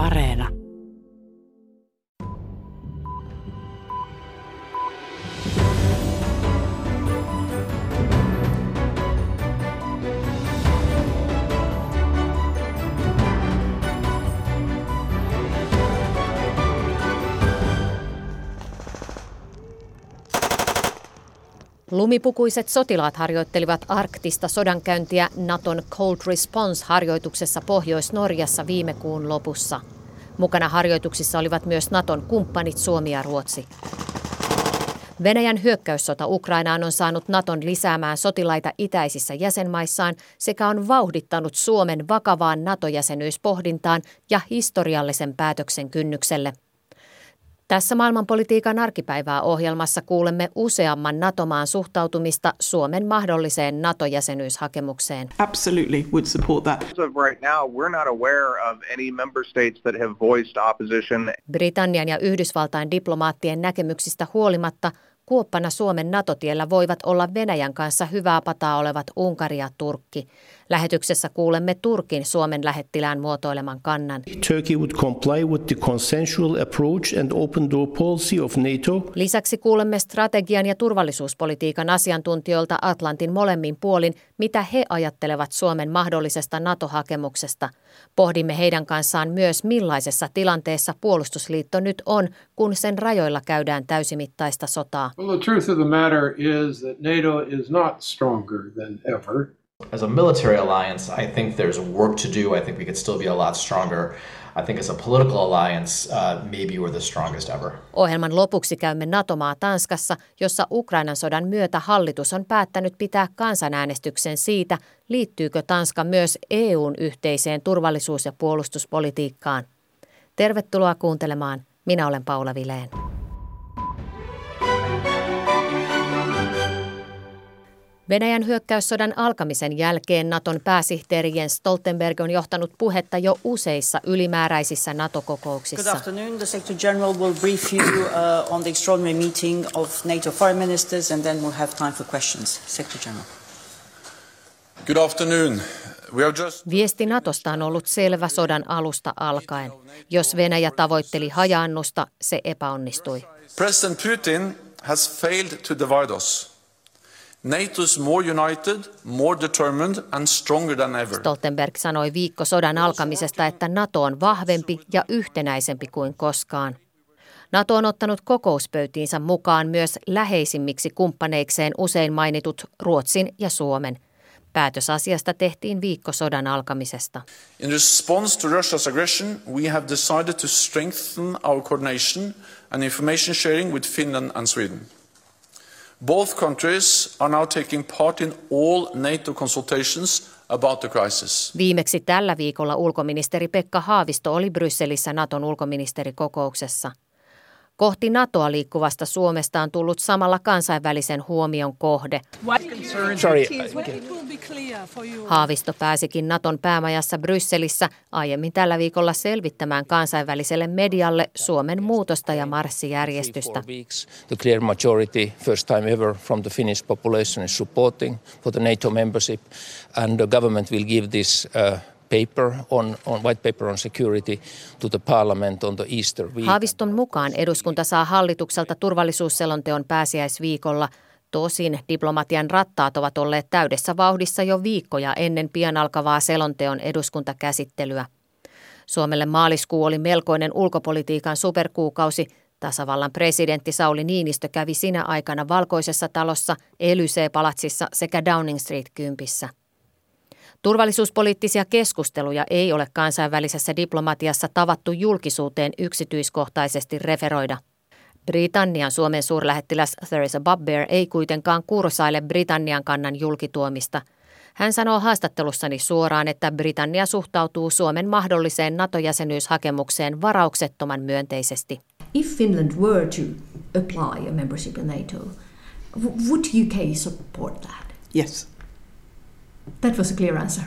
Areena. Lumipukuiset sotilaat harjoittelivat arktista sodankäyntiä Naton Cold Response-harjoituksessa Pohjois-Norjassa viime kuun lopussa. Mukana harjoituksissa olivat myös Naton kumppanit Suomi ja Ruotsi. Venäjän hyökkäyssota Ukrainaan on saanut Naton lisäämään sotilaita itäisissä jäsenmaissaan sekä on vauhdittanut Suomen vakavaan NATO-jäsenyyspohdintaan ja historiallisen päätöksen kynnykselle. Tässä maailmanpolitiikan arkipäivää ohjelmassa kuulemme useamman NATO-maan suhtautumista Suomen mahdolliseen NATO-jäsenyyshakemukseen. Absolutely would support that. As of right now, we're not aware of any member states that have voiced opposition. Britannian ja Yhdysvaltain diplomaattien näkemyksistä huolimatta kuoppana Suomen NATO-tiellä voivat olla Venäjän kanssa hyvää pataa olevat Unkari ja Turkki. Lähetyksessä kuulemme Turkin Suomen lähettilään muotoileman kannan. Turkey would comply with the consensual approach and open door policy of NATO. Lisäksi kuulemme strategian ja turvallisuuspolitiikan asiantuntijoilta Atlantin molemmin puolin, mitä he ajattelevat Suomen mahdollisesta NATO-hakemuksesta. Pohdimme heidän kanssaan myös, millaisessa tilanteessa puolustusliitto nyt on, kun sen rajoilla käydään täysimittaista sotaa. Well, the truth of the matter is that NATO is not stronger than ever. As a military alliance, I think there's work to do. I think we could still be a lot stronger. I think as a political alliance, uh, maybe we're the strongest ever. Ohjelman lopuksi käymme NATO-maa Tanskassa, jossa Ukrainan sodan myötä hallitus on päättänyt pitää kansanäänestyksen siitä, liittyykö Tanska myös EUn yhteiseen turvallisuus- ja puolustuspolitiikkaan. Tervetuloa kuuntelemaan. Minä olen Paula Vileen. Venäjän hyökkäyssodan alkamisen jälkeen Naton pääsihteeri Jens Stoltenberg on johtanut puhetta jo useissa ylimääräisissä NATO-kokouksissa. Good afternoon. The Secretary General will brief you uh, on the extraordinary meeting of NATO foreign ministers and then we'll have time for questions. Secretary General. Good afternoon. Viesti Natosta on ollut selvä sodan alusta alkaen. Jos Venäjä tavoitteli hajaannusta, se epäonnistui. President Putin has failed to divide us. NATO is more united, more determined and stronger than ever. Stoltenberg sanoi viikko sodan alkamisesta, että NATO on vahvempi ja yhtenäisempi kuin koskaan. NATO on ottanut kokouspöytiinsä mukaan myös läheisimmiksi kumppaneikseen usein mainitut Ruotsin ja Suomen. Päätös asiasta tehtiin viikko sodan alkamisesta. In response to Russia's aggression, we have decided to strengthen our coordination and information sharing with Finland and Sweden. Both countries are now taking part in all NATO consultations about the crisis. Viimeksi tällä viikolla ulkoministeri Pekka Haavisto oli Brysselissä Naton ulkoministerikokouksessa. Kohti NATOa liikkuvasta Suomesta on tullut samalla kansainvälisen huomion kohde. Sorry. Haavisto pääsikin Naton päämajassa Brysselissä aiemmin tällä viikolla selvittämään kansainväliselle medialle Suomen muutosta ja marssijärjestystä. The clear majority, first time ever from the Finnish population is supporting for the NATO membership and the government will give this uh, paper on, on white paper on security to the parliament on the Easter week. Haaviston mukaan eduskunta saa hallitukselta turvallisuusselonteon pääsiäisviikolla. Tosin diplomatian rattaat ovat olleet täydessä vauhdissa jo viikkoja ennen pian alkavaa selonteon eduskuntakäsittelyä. Suomelle maaliskuu oli melkoinen ulkopolitiikan superkuukausi. Tasavallan presidentti Sauli Niinistö kävi sinä aikana Valkoisessa talossa, Elysee-palatsissa sekä Downing Street kympissä. Turvallisuuspoliittisia keskusteluja ei ole kansainvälisessä diplomatiassa tavattu julkisuuteen yksityiskohtaisesti referoida. Britannian Suomen suurlähettiläs Theresa Bubbear ei kuitenkaan kursaile Britannian kannan julkituomista. Hän sanoo haastattelussani suoraan, että Britannia suhtautuu Suomen mahdolliseen NATO-jäsenyyshakemukseen varauksettoman myönteisesti. If Finland were to apply a membership in NATO, would UK support that? Yes. That was a clear answer.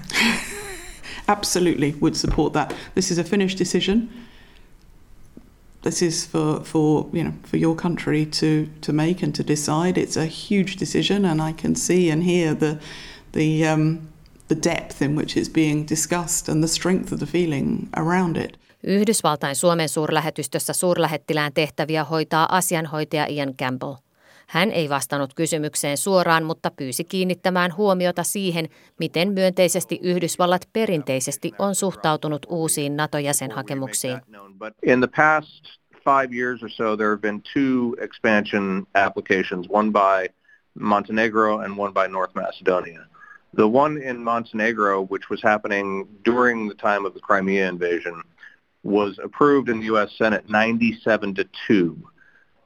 Absolutely would support that. This is a Finnish decision. This is for, for you know for your country to, to make and to decide. It's a huge decision, and I can see and hear the the um, the depth in which it's being discussed and the strength of the feeling around it. Yhdysvaltain Suomen suurlähetystössä suurlähettilään tehtäviä hoitaa asianhoitaja Ian Campbell. Hän ei vastannut kysymykseen suoraan, mutta pyysi kiinnittämään huomiota siihen, miten myönteisesti Yhdysvallat perinteisesti on suhtautunut uusiin NATO-jäsenhakemuksiin. Five years or so, there have been two expansion applications, one by Montenegro and one by North Macedonia. The one in Montenegro, which was happening during the time of the Crimea invasion, was approved in the U.S. Senate 97 to 2.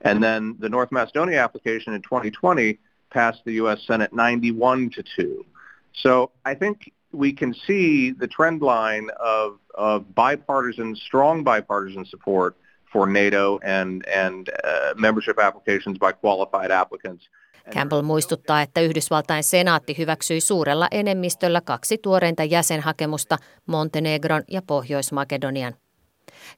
And then the North Macedonia application in 2020 passed the U.S. Senate 91 to 2. So I think we can see the trend line of, of bipartisan, strong bipartisan support for NATO and, and uh, membership applications by qualified applicants. Campbell muistuttaa, että Yhdysvaltain senaatti hyväksyi suurella enemmistöllä kaksi tuoreinta jäsenhakemusta Montenegron ja Pohjois-Makedonian.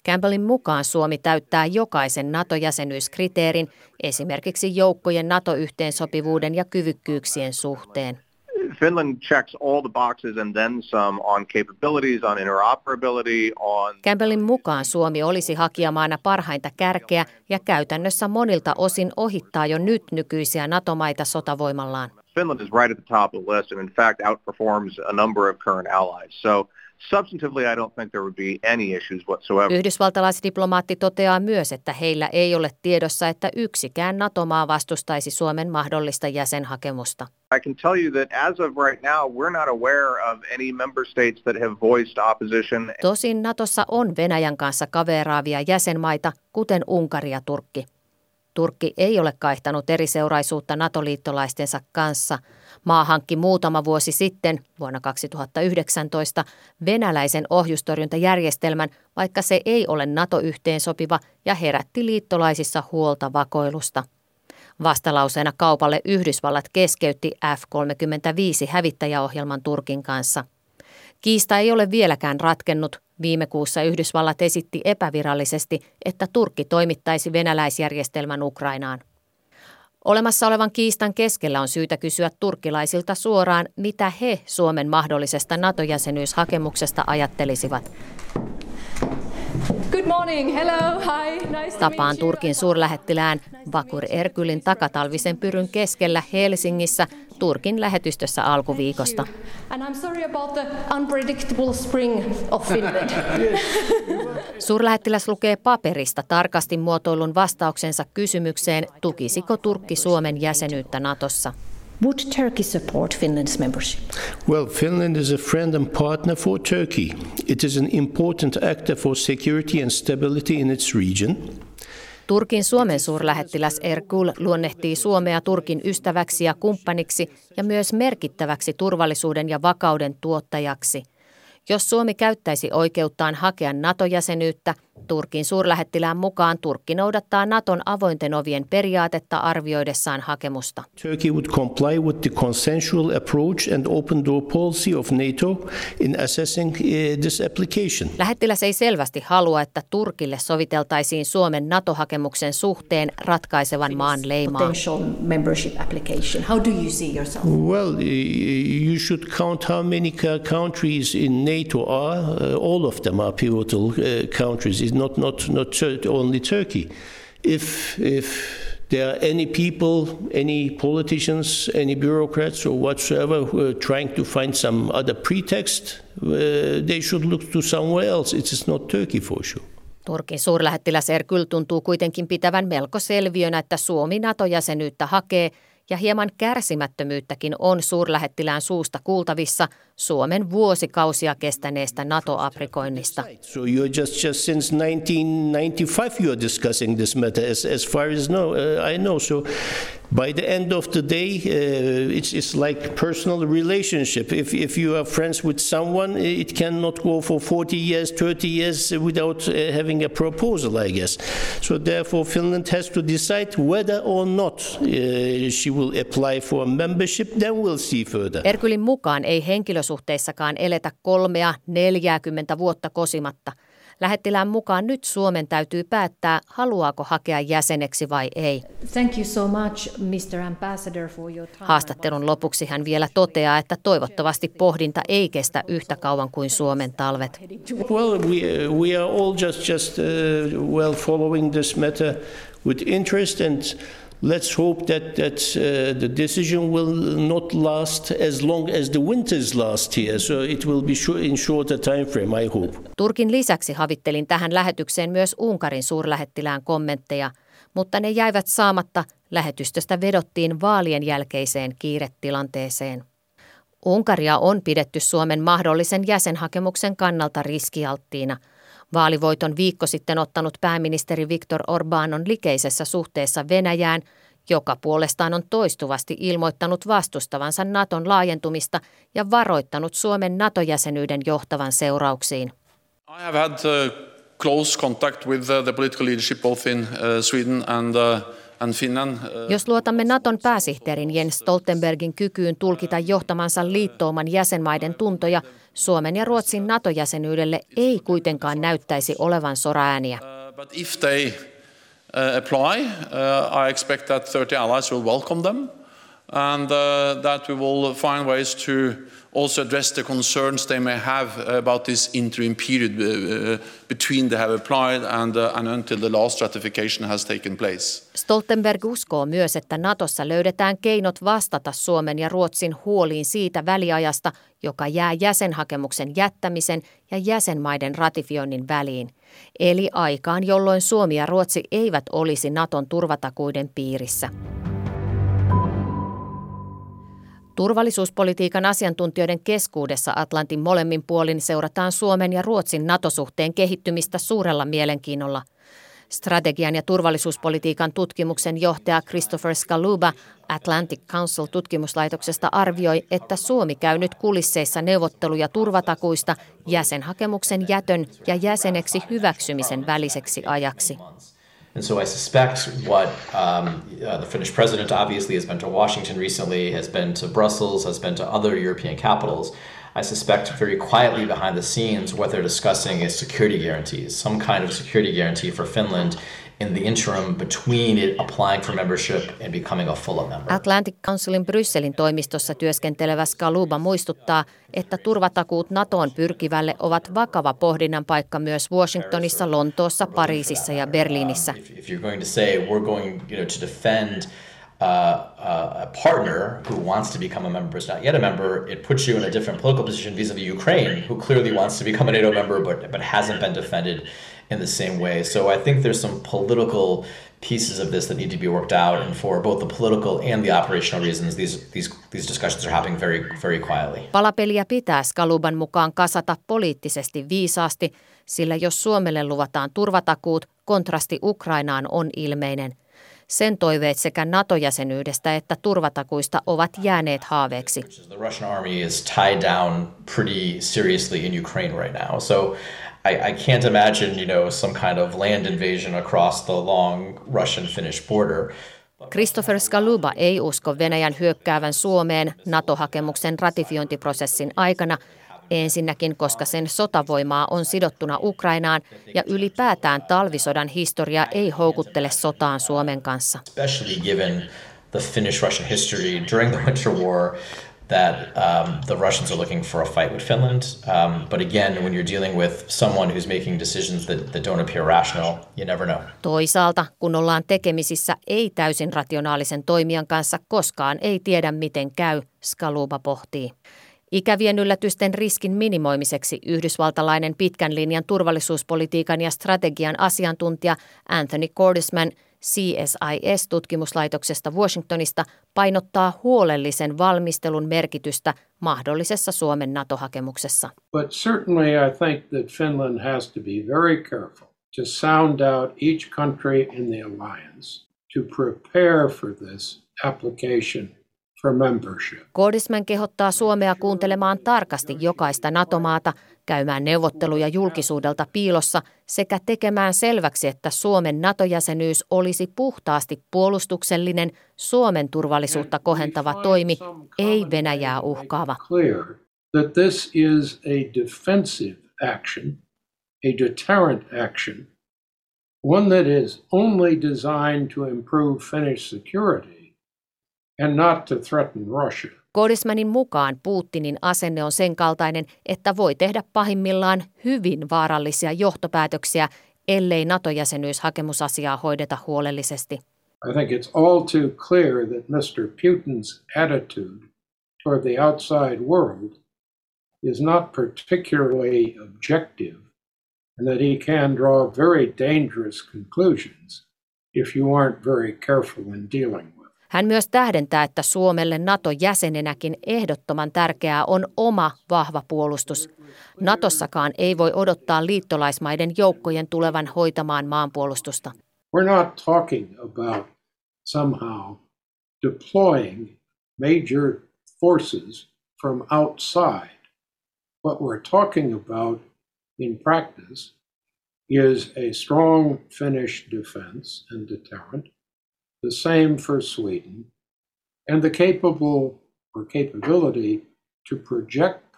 Campbellin mukaan Suomi täyttää jokaisen NATO-jäsenyyskriteerin, esimerkiksi joukkojen NATO-yhteensopivuuden ja kyvykkyyksien suhteen. Finland checks all the boxes and then some on capabilities, on interoperability, on... Campbellin mukaan Suomi olisi hakijamaana parhainta kärkeä ja käytännössä monilta osin ohittaa jo nyt nykyisiä NATO-maita sotavoimallaan. Finland is right at the top of the list and in fact outperforms a number of current allies. So substantively I don't think there would be any issues whatsoever. Yhdysvaltalaisdiplomaatti toteaa myös, että heillä ei ole tiedossa, että yksikään NATO-maa vastustaisi Suomen mahdollista jäsenhakemusta. I can tell you that as of right now, we're not aware of any member states that have voiced opposition. Tosin Natossa on Venäjän kanssa kaveraavia jäsenmaita, kuten Unkari ja Turkki. Turkki ei ole kaihtanut eri seuraisuutta NATO-liittolaistensa kanssa. Maa hankki muutama vuosi sitten, vuonna 2019, venäläisen ohjustorjuntajärjestelmän, vaikka se ei ole NATO-yhteensopiva ja herätti liittolaisissa huolta vakoilusta. Vastalauseena kaupalle Yhdysvallat keskeytti F-35 hävittäjäohjelman Turkin kanssa. Kiista ei ole vieläkään ratkennut. Viime kuussa Yhdysvallat esitti epävirallisesti, että Turkki toimittaisi venäläisjärjestelmän Ukrainaan. Olemassa olevan kiistan keskellä on syytä kysyä turkkilaisilta suoraan, mitä he Suomen mahdollisesta NATO-jäsenyyshakemuksesta ajattelisivat. Good morning. Hello. Hi. Nice Tapaan Turkin suurlähettilään Vakur Erkylin takatalvisen pyryn keskellä Helsingissä Turkin lähetystössä alkuviikosta. Suurlähettiläs lukee paperista tarkasti muotoilun vastauksensa kysymykseen, tukisiko Turkki Suomen jäsenyyttä Natossa. Would Turkey support Finland's membership? Well, Finland is a friend and partner for Turkey. It is an important actor for security and stability in its region. Turkin Suomen suurlähettiläs Erkul luonnehtii Suomea Turkin ystäväksi ja kumppaniksi ja myös merkittäväksi turvallisuuden ja vakauden tuottajaksi. Jos Suomi käyttäisi oikeuttaan hakea NATO-jäsenyyttä, Turkin suurlähettilään mukaan Turkki noudattaa Naton avointen ovien periaatetta arvioidessaan hakemusta. Turkey would comply with the consensual approach and open door policy of NATO in assessing uh, this application. Lähettiläs ei selvästi halua, että Turkille soviteltaisiin Suomen NATO-hakemuksen suhteen ratkaisevan maan leimaa. Potential membership application. How do you see yourself? Well, you should count how many countries in NATO are. Uh, all of them are pivotal uh, countries. It's not not not only Turkey. If if there are any people, any politicians, any bureaucrats or whatsoever who are trying to find some other pretext, uh, they should look to somewhere else. It is not Turkey for sure. Turkin suurlähettiläs Erkyl tuntuu kuitenkin pitävän melko selviönä, että Suomi NATO-jäsenyyttä hakee ja hieman kärsimättömyyttäkin on suurlähettilään suusta kuultavissa Suomen vuosikausia kestäneestä NATO-aprikoinnista. So just, just since 1995 you're discussing this matter as, as far as uh, I know. So by the end of the day, uh, it's, it's like personal relationship. If, if you are friends with someone, it cannot go for 40 years, 30 years without uh, having a proposal, I guess. So therefore, Finland has to decide whether or not uh, she will apply for membership. Then we'll see further. Erkylin mukaan ei henkilösuhteissakaan eletä kolmea, neljääkymmentä vuotta kosimatta. Lähettilään mukaan nyt Suomen täytyy päättää, haluaako hakea jäseneksi vai ei. Thank you so much, Mr. Ambassador, for your time. Haastattelun lopuksi hän vielä toteaa, että toivottavasti pohdinta ei kestä yhtä kauan kuin Suomen talvet. Well, we, we are all just, just uh, well following this matter with interest and let's hope that, that uh, the decision will not last as long as the winters last here. So it will be in shorter time frame, I hope. Turkin lisäksi havittelin tähän lähetykseen myös Unkarin suurlähettilään kommentteja, mutta ne jäivät saamatta. Lähetystöstä vedottiin vaalien jälkeiseen kiiretilanteeseen. Unkaria on pidetty Suomen mahdollisen jäsenhakemuksen kannalta riskialttiina. Vaalivoiton viikko sitten ottanut pääministeri Viktor Orbán on likeisessä suhteessa Venäjään, joka puolestaan on toistuvasti ilmoittanut vastustavansa Naton laajentumista ja varoittanut Suomen NATO-jäsenyyden johtavan seurauksiin. I have had uh, close contact with uh, the political leadership both in uh, Sweden and jos luotamme Naton pääsihteerin Jens Stoltenbergin kykyyn tulkita johtamansa liittouman jäsenmaiden tuntoja, Suomen ja Ruotsin NATO-jäsenyydelle ei kuitenkaan näyttäisi olevan soraääniä. But if they apply, I expect that 30 allies will welcome them and that we will find ways to also address the concerns they may have about this interim period uh, between they have applied and, uh, and until the last ratification has taken place. Stoltenberg uskoo myös, että Natossa löydetään keinot vastata Suomen ja Ruotsin huoliin siitä väliajasta, joka jää jäsenhakemuksen jättämisen ja jäsenmaiden ratifioinnin väliin, eli aikaan, jolloin Suomi ja Ruotsi eivät olisi Naton turvatakuiden piirissä. Turvallisuuspolitiikan asiantuntijoiden keskuudessa Atlantin molemmin puolin seurataan Suomen ja Ruotsin NATO-suhteen kehittymistä suurella mielenkiinnolla. Strategian ja turvallisuuspolitiikan tutkimuksen johtaja Christopher Skaluba Atlantic Council-tutkimuslaitoksesta arvioi, että Suomi käy nyt kulisseissa neuvotteluja turvatakuista jäsenhakemuksen jätön ja jäseneksi hyväksymisen väliseksi ajaksi. And so I suspect what um, uh, the Finnish president obviously has been to Washington recently, has been to Brussels, has been to other European capitals. I suspect very quietly behind the scenes what they're discussing is security guarantees, some kind of security guarantee for Finland in the interim between it applying for membership and becoming a full member. Atlantic Councilin Brysselin toimistossa työskentelevä Skaluba muistuttaa, että turvatakuut NATOon pyrkivälle ovat vakava pohdinnan paikka myös Washingtonissa, Lontoossa, Pariisissa ja Berliinissä. If you're going to say we're going you know, to defend Uh, a partner who wants to become a member but is not yet a member, it puts you in a different political position vis-a-vis Ukraine, who clearly wants to become a NATO member but but hasn't been defended in the same way. So I think there's some political pieces of this that need to be worked out, and for both the political and the operational reasons, these these these discussions are happening very very quietly. Palapeliä pitää Skaluban mukaan kasata poliittisesti viisaasti, sillä jos Suomelle luvataan turvatakuut, kontrasti Ukrainaan on ilmeinen. Sen toiveet sekä NATO-jäsenyydestä että turvatakuista ovat jääneet haaveeksi. I can't imagine, you know, some kind of land invasion across the long Russian-Finnish border. Christopher Skaluba ei usko Venäjän hyökkäävän Suomeen NATO-hakemuksen ratifiointiprosessin aikana, ensinnäkin koska sen sotavoimaa on sidottuna Ukrainaan ja ylipäätään talvisodan historia ei houkuttele sotaan Suomen kanssa. Especially given the Finnish-Russian history during the Winter War, that um, the Russians are looking for a fight with Finland. Um, but again, when you're dealing with someone who's making decisions that, that don't appear rational, you never know. Toisaalta, kun ollaan tekemisissä ei täysin rationaalisen toimijan kanssa, koskaan ei tiedä miten käy, Skaluba pohtii. Ikävien yllätysten riskin minimoimiseksi yhdysvaltalainen pitkän linjan turvallisuuspolitiikan ja strategian asiantuntija Anthony Cordisman – CSIS-tutkimuslaitoksesta Washingtonista painottaa huolellisen valmistelun merkitystä mahdollisessa Suomen NATO-hakemuksessa. But certainly I think that Finland has to be very careful to sound out each country in the alliance to prepare for this application. Koodisman kehottaa Suomea kuuntelemaan tarkasti jokaista NATO-maata, käymään neuvotteluja julkisuudelta piilossa sekä tekemään selväksi, että Suomen NATO-jäsenyys olisi puhtaasti puolustuksellinen, Suomen turvallisuutta kohentava toimi, ei Venäjää uhkaava. One that is only designed to improve Finnish security and not to threaten Russia. Kodismanin mukaan Putinin asenne on sen kaltainen, että voi tehdä pahimmillaan hyvin vaarallisia johtopäätöksiä, ellei NATO-jäsenyyshakemusasiaa hoideta huolellisesti. I think it's all too clear that Mr. Putin's attitude toward the outside world is not particularly objective and that he can draw very dangerous conclusions if you aren't very careful in dealing with. Hän myös tähdentää, että Suomelle NATO-jäsenenäkin ehdottoman tärkeää on oma vahva puolustus. Natossakaan ei voi odottaa liittolaismaiden joukkojen tulevan hoitamaan maanpuolustusta. We're not talking about somehow deploying major forces from outside. What we're talking about in practice is a strong Finnish defense and deterrent, the same for Sweden, and the capable or capability to project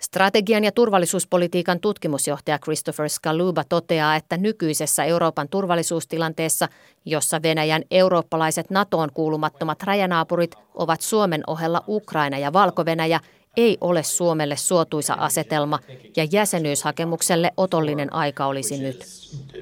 Strategian ja turvallisuuspolitiikan tutkimusjohtaja Christopher Skaluba toteaa, että nykyisessä Euroopan turvallisuustilanteessa, jossa Venäjän eurooppalaiset NATOon kuulumattomat rajanaapurit ovat Suomen ohella Ukraina ja Valko-Venäjä, ei ole Suomelle suotuisa asetelma ja jäsenyyshakemukselle otollinen aika olisi nyt.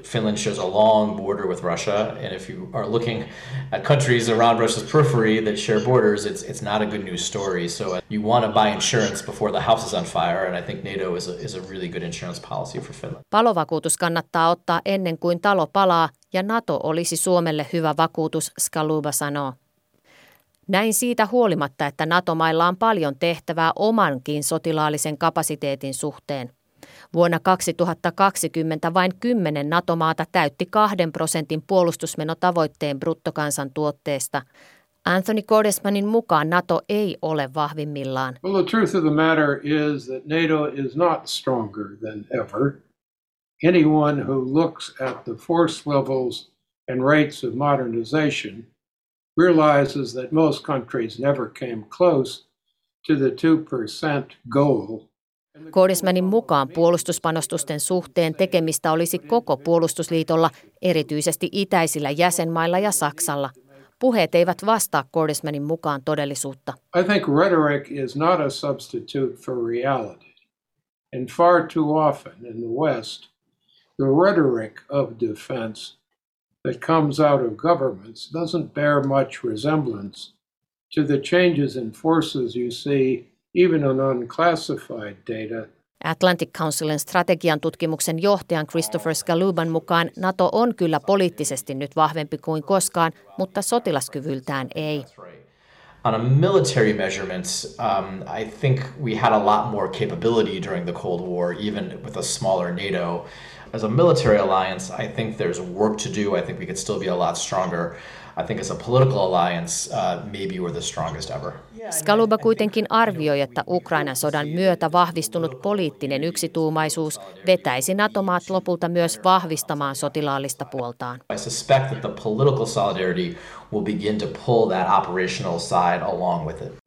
Finland shares a long border with Russia, and if you are looking at countries around Russia's periphery that share borders, it's, it's not a good news story. So uh, you want to buy insurance before the house is on fire, and I think NATO is a, is a really good insurance policy for Finland. Palovakuutus kannattaa ottaa ennen kuin talo palaa, ja NATO olisi Suomelle hyvä vakuutus, Skaluba sanoo. Näin siitä huolimatta, että NATO-mailla on paljon tehtävää omankin sotilaallisen kapasiteetin suhteen. Vuonna 2020 vain kymmenen NATO-maata täytti kahden prosentin puolustusmenotavoitteen bruttokansantuotteesta. Anthony Cordesmanin mukaan NATO ei ole vahvimmillaan. Well, the truth of the matter is that NATO is not stronger than ever. Anyone who looks at the force levels and rates of modernization – realizes that most countries never came close to the 2% goal Koodismanin mukaan puolustuspanostusten suhteen tekemistä olisi koko puolustusliitolla, erityisesti itäisillä jäsenmailla ja Saksalla. Puheet eivät vastaa Koodismanin mukaan todellisuutta. I think rhetoric is not a substitute for reality. And far too often in the West, the rhetoric of defense that comes out of governments doesn't bear much resemblance to the changes in forces you see even on unclassified data Atlantic Councilin strategian tutkimuksen johtajan Christopher Skaluban mukaan NATO on kyllä poliittisesti nyt vahvempi kuin koskaan, mutta sotilaskyvyltään ei. On a military measurements, um, I think we had a lot more capability during the Cold War, even with a smaller NATO. As a military alliance, I think there's work to do. I think we could still be a lot stronger. I think as a political alliance, uh, maybe we're the strongest ever. Skaluba kuitenkin arvioi, että Ukrainan sodan myötä vahvistunut poliittinen yksituumaisuus vetäisi NATO-maat lopulta myös vahvistamaan sotilaallista puoltaan. I suspect that the political solidarity will begin to pull that operational side along with it.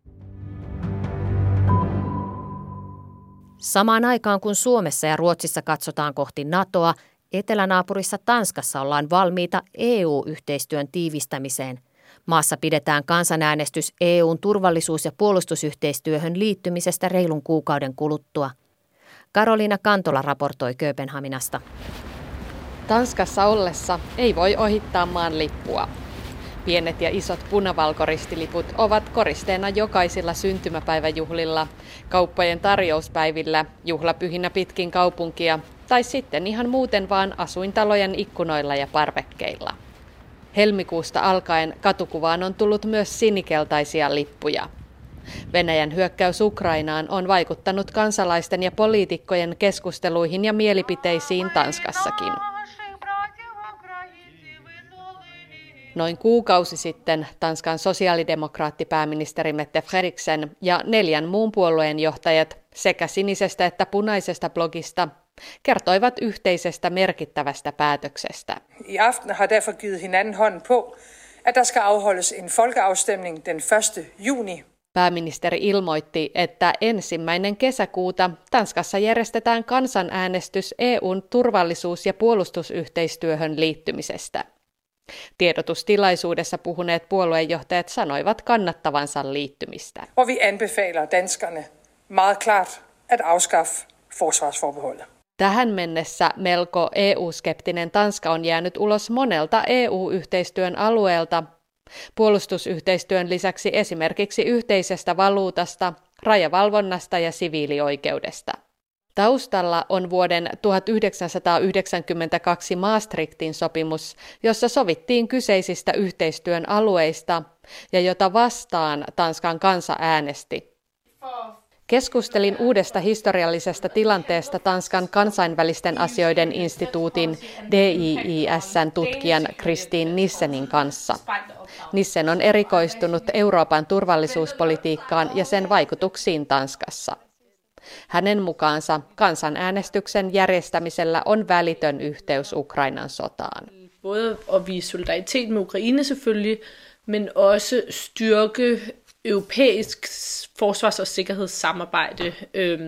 Samaan aikaan kun Suomessa ja Ruotsissa katsotaan kohti NATOa, etelänaapurissa Tanskassa ollaan valmiita EU-yhteistyön tiivistämiseen. Maassa pidetään kansanäänestys EUn turvallisuus- ja puolustusyhteistyöhön liittymisestä reilun kuukauden kuluttua. Karoliina Kantola raportoi Kööpenhaminasta. Tanskassa ollessa ei voi ohittaa maan lippua. Pienet ja isot punavalkoristiliput ovat koristeena jokaisilla syntymäpäiväjuhlilla, kauppojen tarjouspäivillä, juhlapyhinä pitkin kaupunkia tai sitten ihan muuten vaan asuintalojen ikkunoilla ja parvekkeilla. Helmikuusta alkaen katukuvaan on tullut myös sinikeltaisia lippuja. Venäjän hyökkäys Ukrainaan on vaikuttanut kansalaisten ja poliitikkojen keskusteluihin ja mielipiteisiin Tanskassakin. Noin kuukausi sitten Tanskan sosiaalidemokraattipääministeri Mette Frederiksen ja neljän muun puolueen johtajat sekä sinisestä että punaisesta blogista kertoivat yhteisestä merkittävästä päätöksestä. I aften har derfor givet hinanden hånden på, at der skal afholdes en folkeafstemning den 1. juni Pääministeri ilmoitti, että ensimmäinen kesäkuuta Tanskassa järjestetään kansanäänestys EUn turvallisuus- ja puolustusyhteistyöhön liittymisestä. Tiedotustilaisuudessa puhuneet puoluejohtajat sanoivat kannattavansa liittymistä. Og vi anbefaler danskerne meget klart at afskaffe forsvarsforbeholdet. Tähän mennessä melko EU-skeptinen Tanska on jäänyt ulos monelta EU-yhteistyön alueelta, puolustusyhteistyön lisäksi esimerkiksi yhteisestä valuutasta, rajavalvonnasta ja siviilioikeudesta. Taustalla on vuoden 1992 Maastrichtin sopimus, jossa sovittiin kyseisistä yhteistyön alueista ja jota vastaan Tanskan kansa äänesti. Keskustelin uudesta historiallisesta tilanteesta Tanskan kansainvälisten asioiden instituutin DIISn tutkijan Kristiin Nissenin kanssa. Nissen on erikoistunut Euroopan turvallisuuspolitiikkaan ja sen vaikutuksiin Tanskassa. Hänen mukaansa kansanäänestyksen järjestämisellä on välitön yhteys Ukrainan sotaan. Både at vise solidaritet med Ukraine selvfølgelig, men også styrke europæisk forsvars- og sikkerhedssamarbejde.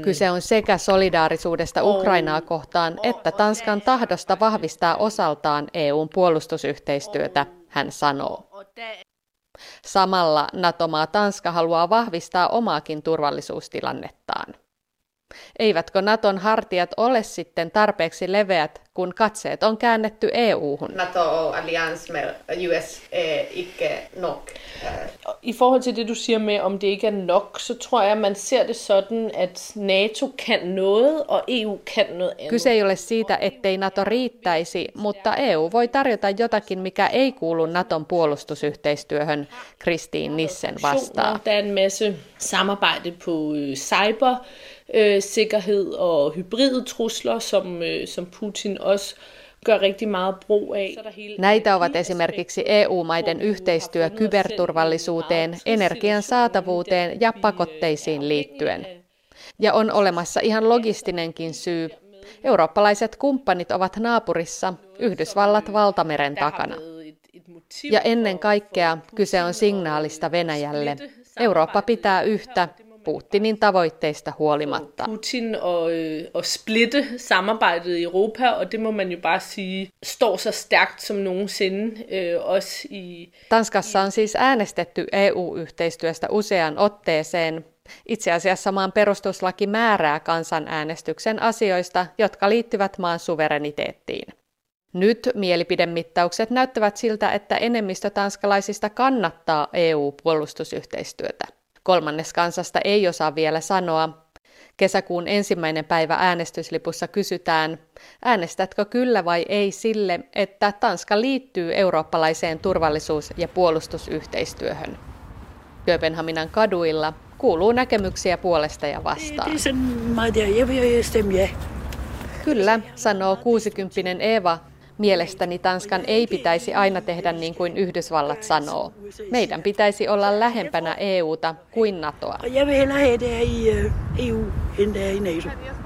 Kyse on sekä solidaarisuudesta Ukrainaa kohtaan että Tanskan tahdosta vahvistaa osaltaan EUn puolustusyhteistyötä, hän sanoo. Samalla NATO-maa Tanska haluaa vahvistaa omaakin turvallisuustilannettaan. Eivätkö Naton hartiat ole sitten tarpeeksi leveät, kun katseet on käännetty EU-hun? NATO-alliance med US er ikke nok. I forhold til det, du siger med, om det ikke er nok, så tror jeg, man ser det sådan, at NATO kan noget, og EU kan noget andet. Kyse ei ole siitä, ettei NATO riittäisi, mutta EU voi tarjota jotakin, mikä ei kuulu Naton puolustusyhteistyöhön, Kristiin Nissen vastaa. Der er en masse samarbejde på øh, cyber, øh, sikkerhed og hybride trusler, som, øh, som Putin også gør rigtig meget brug af. Näitä ovat esimerkiksi EU-maiden yhteistyö kyberturvallisuuteen, energian saatavuuteen ja pakotteisiin liittyen. Ja on olemassa ihan logistinenkin syy. Eurooppalaiset kumppanit ovat naapurissa, Yhdysvallat valtameren takana. Ja ennen kaikkea kyse on signaalista Venäjälle. Eurooppa pitää yhtä, Putinin tavoitteista huolimatta. Putin og, og splitte samarbejdet i Europa, og det må man jo bare sige, står så stærkt som nogensinde øh, også i... Tanskassa on siis äänestetty EU-yhteistyöstä useaan otteeseen. Itse asiassa maan perustuslaki määrää kansanäänestyksen asioista, jotka liittyvät maan suvereniteettiin. Nyt mielipidemittaukset näyttävät siltä, että enemmistö tanskalaisista kannattaa EU-puolustusyhteistyötä. Kolmannes kansasta ei osaa vielä sanoa. Kesäkuun ensimmäinen päivä äänestyslipussa kysytään, äänestätkö kyllä vai ei sille, että Tanska liittyy eurooppalaiseen turvallisuus- ja puolustusyhteistyöhön. Kööpenhaminan kaduilla kuuluu näkemyksiä puolesta ja vastaan. Kyllä, sanoo 60 Eva Mielestäni Tanskan ei pitäisi aina tehdä niin kuin Yhdysvallat sanoo. Meidän pitäisi olla lähempänä EUta kuin NATOa.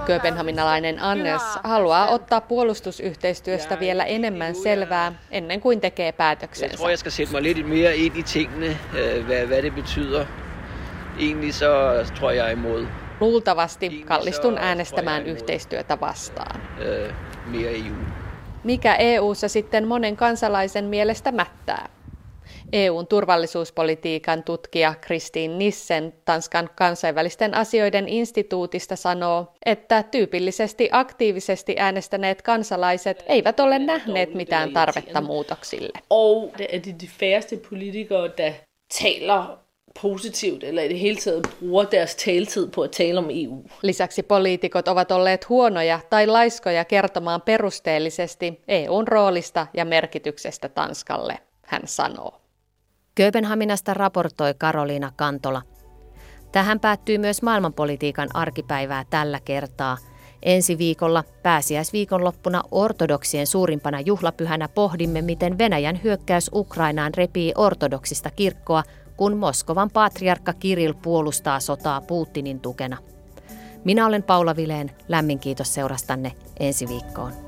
Kööpenhaminalainen Anders haluaa ottaa puolustusyhteistyöstä vielä enemmän selvää ennen kuin tekee päätöksensä. Tror, mig i tingene, øh, hvad, hvad det betyder. Egentlig så tror jeg imod. Luultavasti kallistun äänestämään yhteistyötä vastaan. Øh, mere EU mikä EU:ssa sitten monen kansalaisen mielestä mättää. EUn turvallisuuspolitiikan tutkija Kristiin Nissen Tanskan kansainvälisten asioiden instituutista sanoo, että tyypillisesti aktiivisesti äänestäneet kansalaiset eivät ole næhneet mitään tarvetta muutoksille. Og det er de færreste politikere, der taler positivt eller i det hele taget bruger deres taletid på at tale om EU. Lisäksi poliitikot ovat olleet huonoja tai laiskoja kertomaan perusteellisesti EUn roolista ja merkityksestä Tanskalle, hän sanoo. Kööpenhaminasta raportoi Karoliina Kantola. Tähän päättyy myös maailmanpolitiikan arkipäivää tällä kertaa. Ensi viikolla pääsiäisviikonloppuna ortodoksien suurimpana juhlapyhänä pohdimme, miten Venäjän hyökkäys Ukrainaan repii ortodoksista kirkkoa kun Moskovan patriarkka Kirill puolustaa sotaa Putinin tukena. Minä olen Paula Vileen, lämmin kiitos seurastanne ensi viikkoon.